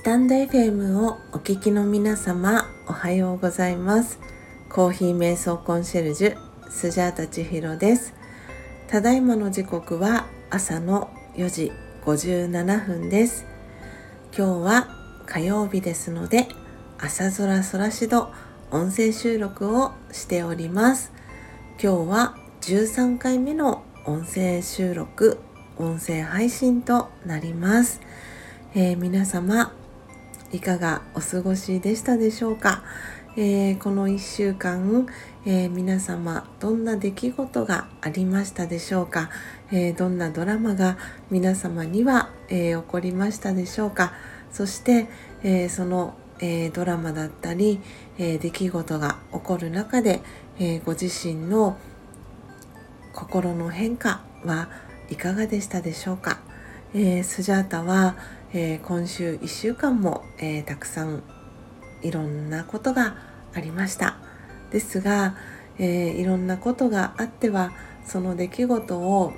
スタンド FM をお聞きの皆様おはようございます。コーヒー瞑想コンシェルジュスジャータ千尋です。ただいまの時刻は朝の4時57分です。今日は火曜日ですので朝空空しど音声収録をしております。今日は13回目の音声収録音声配信となります、えー、皆様いかがお過ごしでしたでしょうか、えー、この1週間、えー、皆様どんな出来事がありましたでしょうか、えー、どんなドラマが皆様には、え起こりましたでしょうか？そして、えその、えドラマだったり、え出来事が起こる中で、えご自身の心の変化はいかがでしたでしょうか、えスジャータは、えー、今週1週間も、えー、たくさんいろんなことがありました。ですが、えー、いろんなことがあってはその出来事を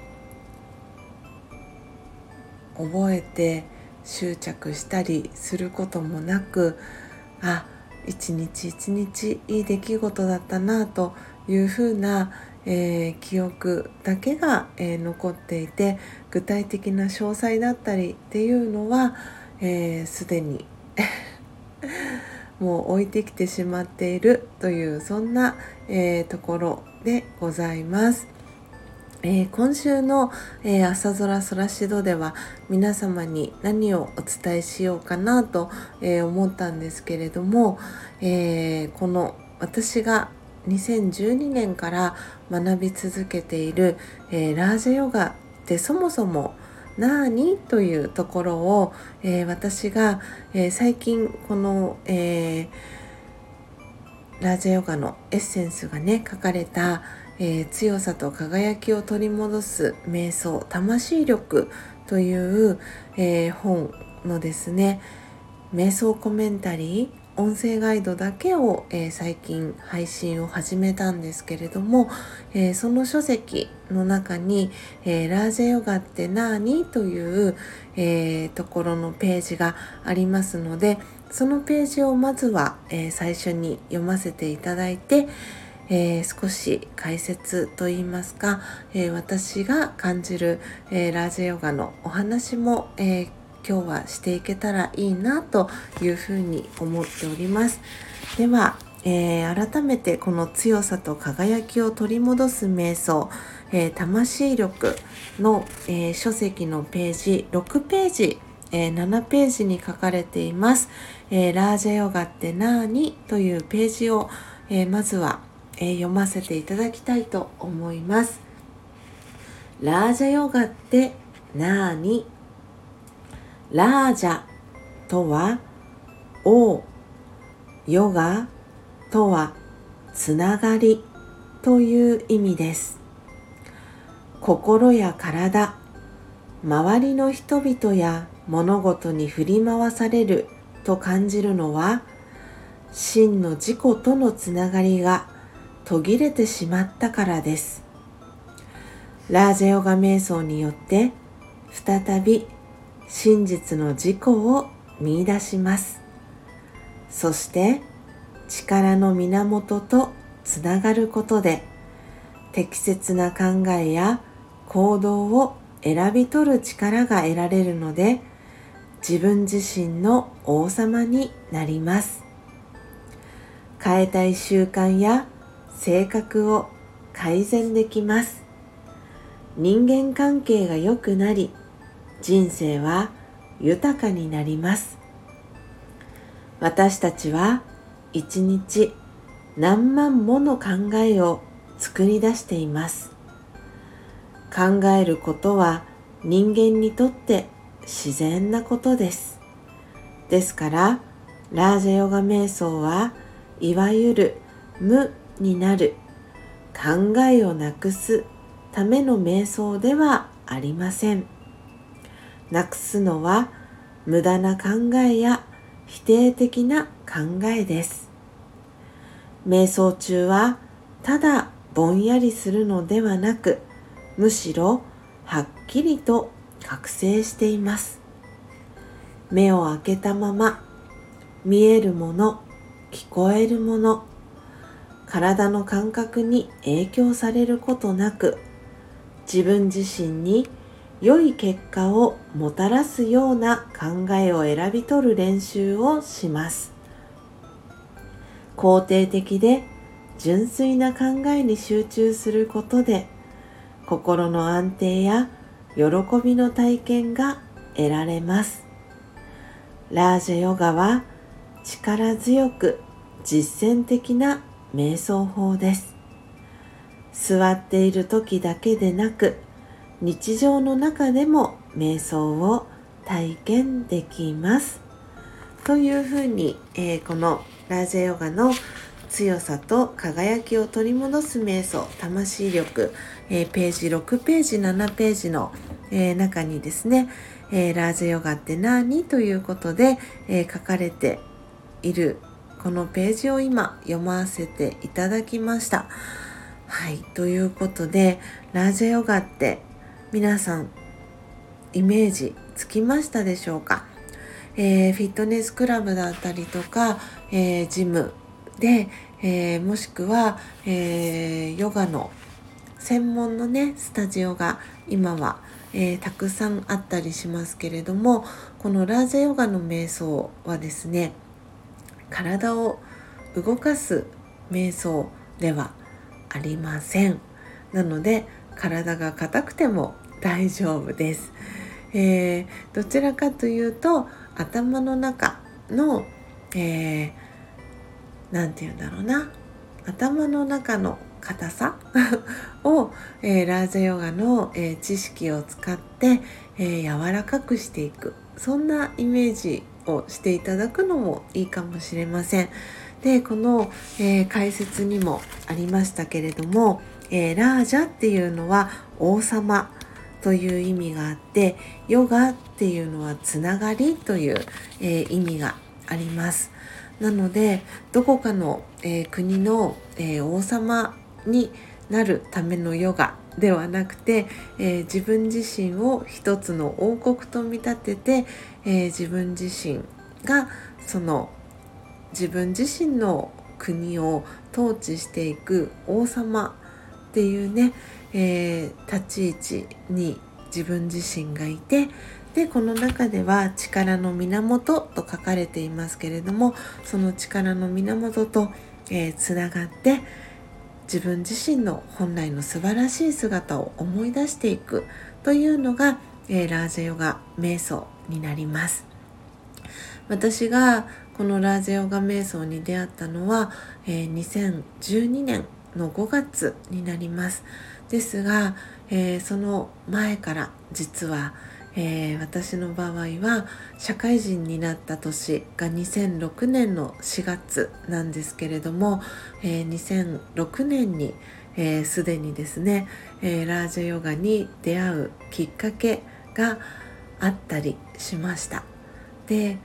覚えて執着したりすることもなくあ一日一日いい出来事だったなというふうな、えー、記憶だけが、えー、残っていて具体的な詳細だったりっていうのはすで、えー、に もう置いてきてしまっているというそんな、えところでございます。えー、今週の、えー、朝空空しどでは皆様に何をお伝えしようかなと、えー、思ったんですけれども、えこの私が2012年から学び続けている、えー、ラージャヨガってそもそも何というところを、えー、私が、えー、最近この、えラージャヨガのエッセンスがね書かれた、え強さと輝きを取り戻す瞑想魂力という、え本のですね瞑想コメンタリー音声ガイドだけを、えー、最近配信を始めたんですけれども、えー、その書籍の中に、えー、ラージェヨガって何という、えところのページがありますのでそのページをまずは、え最初に読ませていただいて、え少し解説といいますか、え私が感じる、えラージェヨガのお話も、え今日はしていけたらいいなというふうに思っておりますでは、えー、改めてこの強さと輝きを取り戻す瞑想、えー、魂力の、えー、書籍のページ6ページえー、7ページに書かれています、えー、ラージャヨガって何というページを、えー、まずは、え読ませていただきたいと思います。ラージャヨガって何ラージャとは王、ヨガとはつながりという意味です。心や体、周りの人々や物事に振り回されると感じるのは真の自己とのつながりが途切れてしまったからです。ラージャヨガ瞑想によって再び真実の自己を見出します。そして力の源とつながることで適切な考えや行動を選び取る力が得られるので自分自身の王様になります。変えたい習慣や性格を改善できます。人間関係が良くなり人生は豊かになります。私たちは一日何万もの考えを作り出しています。考えることは人間にとって自然なことです。ですからラージャヨガ瞑想はいわゆる無になる。考えをなくすための瞑想ではありません。なくすのは無駄な考えや否定的な考えです。瞑想中はただぼんやりするのではなくむしろはっきりと覚醒しています。目を開けたまま見えるもの聞こえるもの体の感覚に影響されることなく自分自身に良い結果をもたらすような考えを選び取る練習をします。肯定的で純粋な考えに集中することで心の安定や喜びの体験が得られます。ラージャヨガは力強く実践的な瞑想法です。座っている時だけでなく日常の中でも瞑想を体験できますというふうに、えー、このラージェヨガの強さと輝きを取り戻す瞑想魂力、えー、ページ6ページ7ページの、えー、中にですね、えラージェヨガって何ということで、え書かれているこのページを今読ませていただきました。はい。ということで、ラージェヨガって皆さんイメージつきましたでしょうか、えー、フィットネスクラブだったりとか、えー、ジムで、えー、もしくは、えヨガの専門のねスタジオが今は、えたくさんあったりしますけれどもこのラージェヨガの瞑想はですね体を動かす瞑想ではありません。なので体が硬くても大丈夫です、えー、どちらかというと頭の中の何、えー、て言うんだろうな。頭の中の硬さ を、えー、ラージャヨガの、えー、知識を使って、えー、柔らかくしていく。そんなイメージをしていただくのもいいかもしれません。でこの、え、解説にもありましたけれども、え、ラージャっていうのは王様。という意味があってヨガっていうのはつながりという、えー、意味があります。なのでどこかの、え国の、え王様になるためのヨガではなくて、え、自分自身を一つの王国と見立てて、え、自分自身がその自分自身の国を統治していく王様っていうね、えー、立ち位置に自分自身がいてでこの中では力の源と書かれていますけれどもその力の源と、えー、つながって自分自身の本来の素晴らしい姿を思い出していくというのが、えー、ラージェヨガ瞑想になります。私がこのラージェヨガ瞑想に出会ったのは、えー、2012年の5月になります。ですが、えー、その前から実は、えー、私の場合は社会人になった年が2006年の4月なんですけれども、えー、2006年にすで、ー、にですね、えー、ラージャヨガに出会うきっかけがあったりしました。で、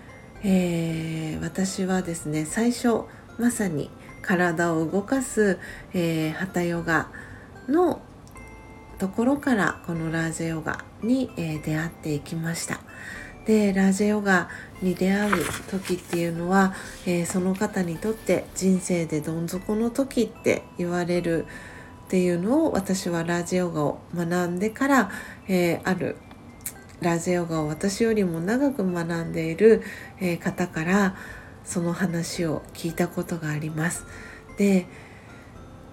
えー、私はですね最初まさに体を動かす、えー、ハタヨガのところからこのラージェヨガに、え、出会っていきましたでラージェヨガに出会う時っていうのは、え、その方にとって人生でどん底の時って言われるっていうのを私はラージェヨガを学んでから、え、あるラージェヨガを私よりも長く学んでいる、え、方からその話を聞いたことがあります。で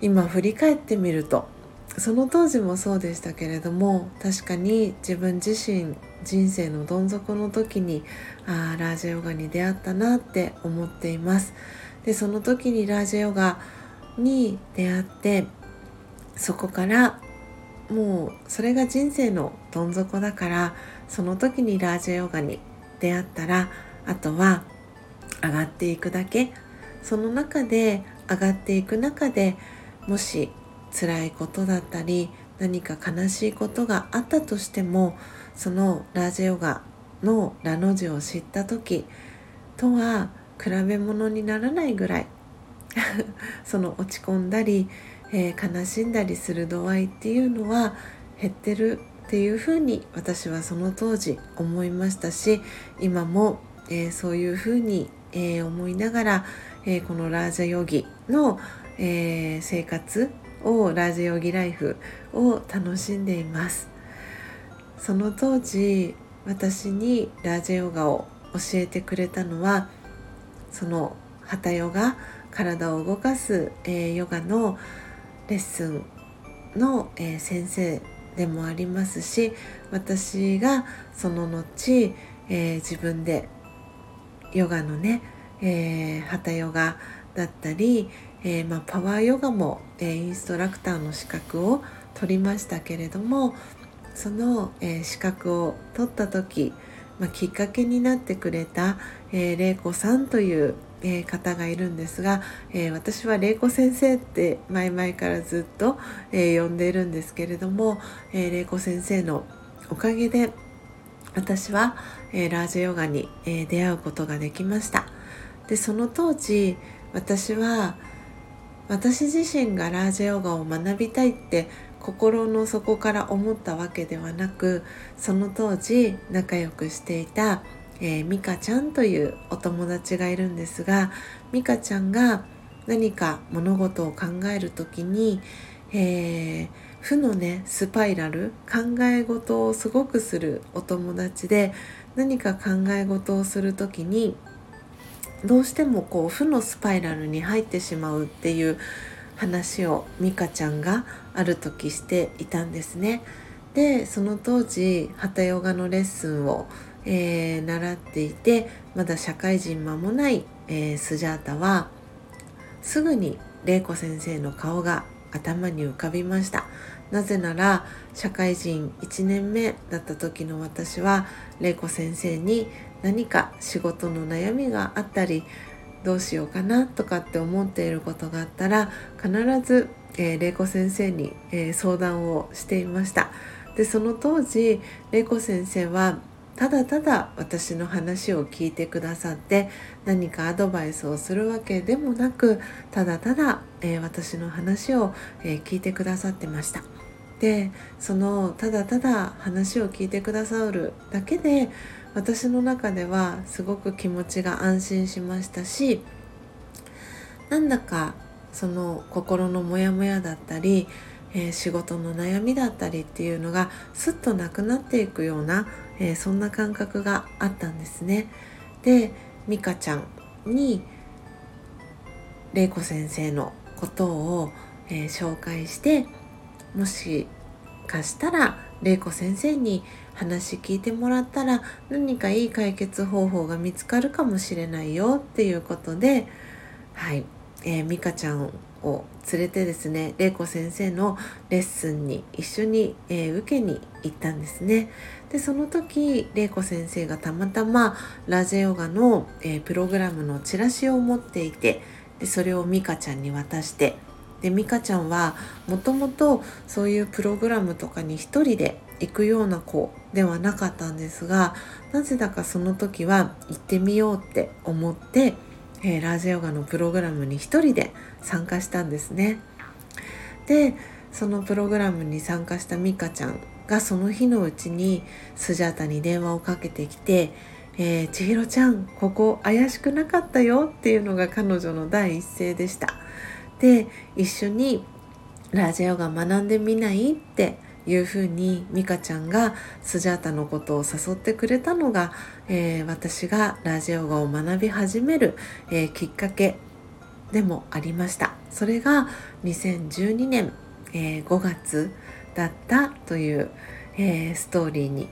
今振り返ってみるとその当時もそうでしたけれども確かに自分自身人生のどん底の時にあラージヨガに出会ったなって思っています。でその時にラージヨガに出会ってそこからもうそれが人生のどん底だからその時にラージヨガに出会ったらあとは上がっていくだけ。その中で上がっていく中でもし辛いことだったり何か悲しいことがあったとしてもそのラージヨガのラの字を知った時とは比べ物にならないぐらい その落ち込んだり、えー、悲しんだりする度合いっていうのは減ってるっていうふうに私はその当時思いましたし今も、えー、そういうふうに、えー、思いながら、え、このラージャヨギの、え生活をラジャヨギライフを楽しんでいますその当時私にラージャヨガを教えてくれたのはそのハタヨガ体を動かす、えー、ヨガのレッスンの、えー、先生でもありますし私がその後、えー、自分でヨガのね、えー、ハタヨガだったり、えーまあ、パワーヨガも、えー、インストラクターの資格を取りましたけれどもその、え、資格を取った時、まあ、きっかけになってくれた、えー、玲子さんという、え、方がいるんですが、え、私は玲子先生って前々からずっと、え呼んでいるんですけれども、え玲子先生のおかげで私は、えラージヨガに、え出会うことができました。でその当時私は私自身がラージヨガを学びたいって心の底から思ったわけではなくその当時仲良くしていたえー、ミカちゃんというお友達がいるんですがミカちゃんが何か物事を考える時に、えー、負のねスパイラル考え事をすごくするお友達で何か考え事をする時にどうしてもこう負のスパイラルに入ってしまうっていう話をミカちゃんがある時していたんですね。でその当時ハタヨガのレッスンをえー、習っていてまだ社会人間もない、えー、スジャータはすぐに玲子先生の顔が頭に浮かびましたなぜなら社会人1年目だった時の私は玲子先生に何か仕事の悩みがあったりどうしようかなとかって思っていることがあったら必ず、えー、玲子先生に、えー、相談をしていました。でその当時玲子先生はただただ私の話を聞いてくださって何かアドバイスをするわけでもなくただただ、えー、私の話を、えー、聞いてくださってました。でそのただただ話を聞いてくださるだけで私の中ではすごく気持ちが安心しましたしなんだかその心のモヤモヤだったりえー、仕事の悩みだったりっていうのがすっとなくなっていくような、えー、そんな感覚があったんですね。で美香ちゃんに玲子先生のことを、えー、紹介してもしかしたら玲子先生に話聞いてもらったら何かいい解決方法が見つかるかもしれないよっていうことではい、えー、美香ちゃんを連れてですね玲子先生のレッスンに一緒に、えー、受けに行ったんですね。でその時玲子先生がたまたまラジオガの、えー、プログラムのチラシを持っていてでそれを美香ちゃんに渡してで美香ちゃんはもともとそういうプログラムとかに一人で行くような子ではなかったんですがなぜだかその時は行ってみようって思ってえー、ラージヨガのプログラムに一人で参加したんですね。でそのプログラムに参加したミカちゃんがその日のうちにスジャータに電話をかけてきて「えー、千尋ちゃんここ怪しくなかったよ」っていうのが彼女の第一声でした。で一緒にラジヨガ学んでみないっていうふうに美香ちゃんがスジャータのことを誘ってくれたのが、えー、私がラジオガを学び始める、えー、きっかけでもありました。それが2012年、えー、5月だったという、えストーリーに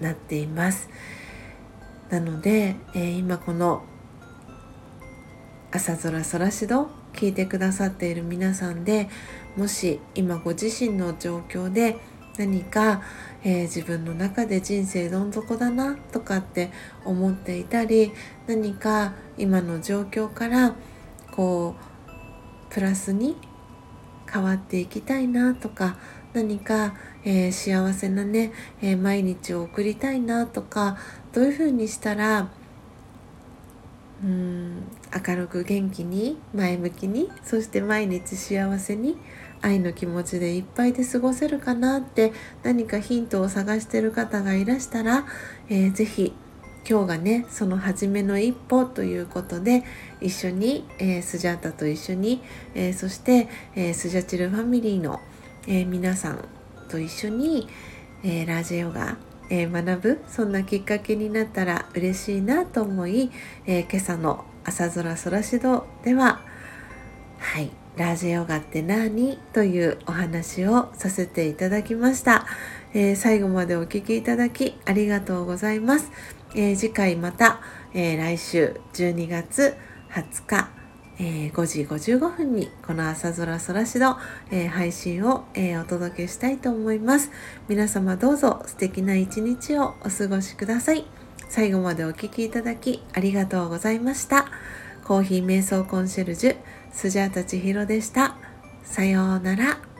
なっています。なので、え今この朝空空しど聞いてくださっている皆さんでもし今ご自身の状況で何か、えー、自分の中で人生どん底だなとかって思っていたり何か今の状況からこうプラスに変わっていきたいなとか何か、えー、幸せなね、えー、毎日を送りたいなとかどういうふうにしたらうん明るく元気に前向きにそして毎日幸せに愛の気持ちでいっぱいで過ごせるかなって何かヒントを探してる方がいらしたら、えー、ぜひ今日がねその初めの一歩ということで一緒に、えー、スジャータと一緒に、えー、そして、えー、スジャチルファミリーの、え、皆さんと一緒に、え、ラジェヨガ、え、学ぶそんなきっかけになったら嬉しいなと思い、え、今朝の朝空空しどでははい。ラージェヨガって何というお話をさせていただきました、えー、最後までお聴きいただきありがとうございますえー、次回また、えー、来週12月20日、えー、5時55分にこの朝空空しの、え配信を、えお届けしたいと思います。皆様どうぞ素敵な一日をお過ごしください。最後までお聴きいただきありがとうございました。コーヒー瞑想コンシェルジュ、スジャータ千尋でした。さようなら。